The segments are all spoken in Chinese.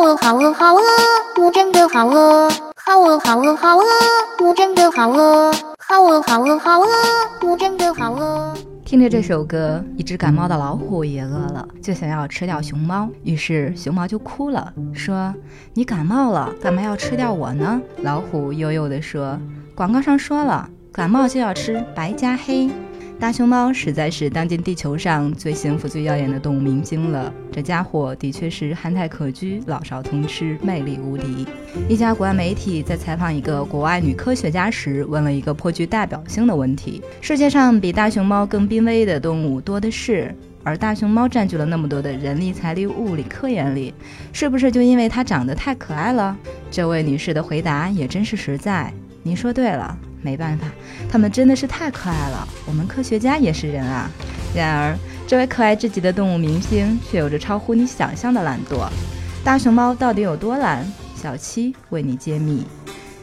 好饿好饿好饿，我真的好饿，好饿好饿好饿，我真的好饿，好饿好饿好饿，我真的好饿。听着这首歌，一只感冒的老虎也饿了，就想要吃掉熊猫。于是熊猫就哭了，说：“你感冒了，干嘛要吃掉我呢？”老虎悠悠地说：“广告上说了，感冒就要吃白加黑。”大熊猫实在是当今地球上最幸福、最耀眼的动物明星了。这家伙的确是憨态可掬、老少通吃、魅力无敌。一家国外媒体在采访一个国外女科学家时，问了一个颇具代表性的问题：世界上比大熊猫更濒危的动物多的是，而大熊猫占据了那么多的人力、财力、物力、科研力，是不是就因为它长得太可爱了？这位女士的回答也真是实在。您说对了。没办法，它们真的是太可爱了。我们科学家也是人啊。然而，这位可爱至极的动物明星却有着超乎你想象的懒惰。大熊猫到底有多懒？小七为你揭秘。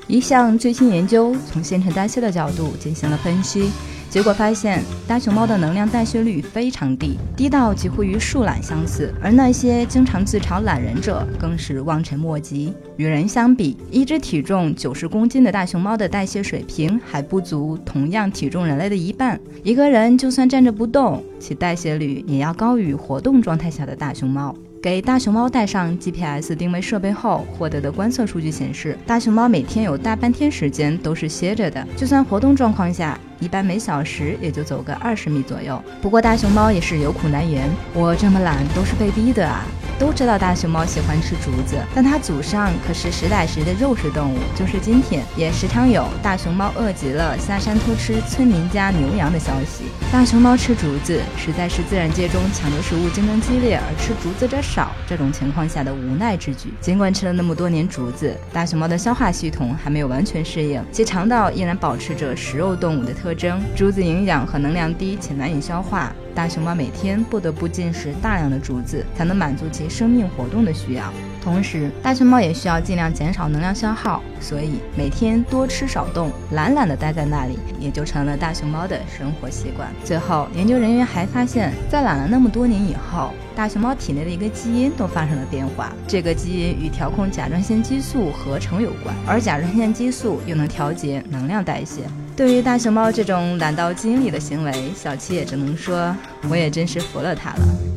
一项最新研究从新陈代谢的角度进行了分析。结果发现，大熊猫的能量代谢率非常低，低到几乎与树懒相似。而那些经常自嘲懒人者，更是望尘莫及。与人相比，一只体重九十公斤的大熊猫的代谢水平还不足同样体重人类的一半。一个人就算站着不动，其代谢率也要高于活动状态下的大熊猫。给大熊猫带上 GPS 定位设备后，获得的观测数据显示，大熊猫每天有大半天时间都是歇着的，就算活动状况下。一般每小时也就走个二十米左右。不过大熊猫也是有苦难言，我这么懒都是被逼的啊。都知道大熊猫喜欢吃竹子，但它祖上可是实打实的肉食动物。就是今天，也时常有大熊猫饿极了下山偷吃村民家牛羊的消息。大熊猫吃竹子，实在是自然界中抢夺食物竞争激烈而吃竹子者少这种情况下的无奈之举。尽管吃了那么多年竹子，大熊猫的消化系统还没有完全适应，其肠道依然保持着食肉动物的特征。竹子营养和能量低且难以消化。大熊猫每天不得不进食大量的竹子，才能满足其生命活动的需要。同时，大熊猫也需要尽量减少能量消耗，所以每天多吃少动，懒懒地待在那里，也就成了大熊猫的生活习惯。最后，研究人员还发现，在懒了那么多年以后，大熊猫体内的一个基因都发生了变化，这个基因与调控甲状腺激素合成有关，而甲状腺激素又能调节能量代谢。对于大熊猫这种懒到基因里的行为，小七也只能说，我也真是服了它了。